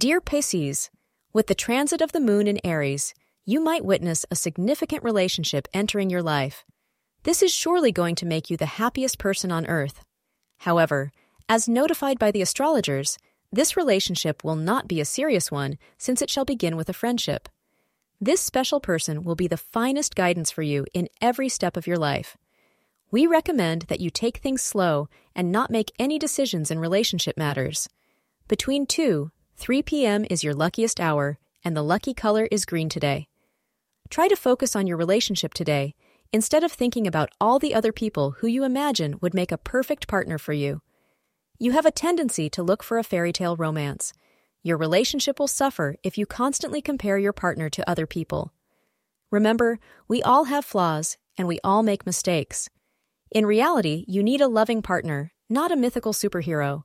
Dear Pisces, with the transit of the moon in Aries, you might witness a significant relationship entering your life. This is surely going to make you the happiest person on earth. However, as notified by the astrologers, this relationship will not be a serious one since it shall begin with a friendship. This special person will be the finest guidance for you in every step of your life. We recommend that you take things slow and not make any decisions in relationship matters. Between 2, 3 p.m. is your luckiest hour, and the lucky color is green today. Try to focus on your relationship today instead of thinking about all the other people who you imagine would make a perfect partner for you. You have a tendency to look for a fairy tale romance. Your relationship will suffer if you constantly compare your partner to other people. Remember, we all have flaws and we all make mistakes. In reality, you need a loving partner, not a mythical superhero.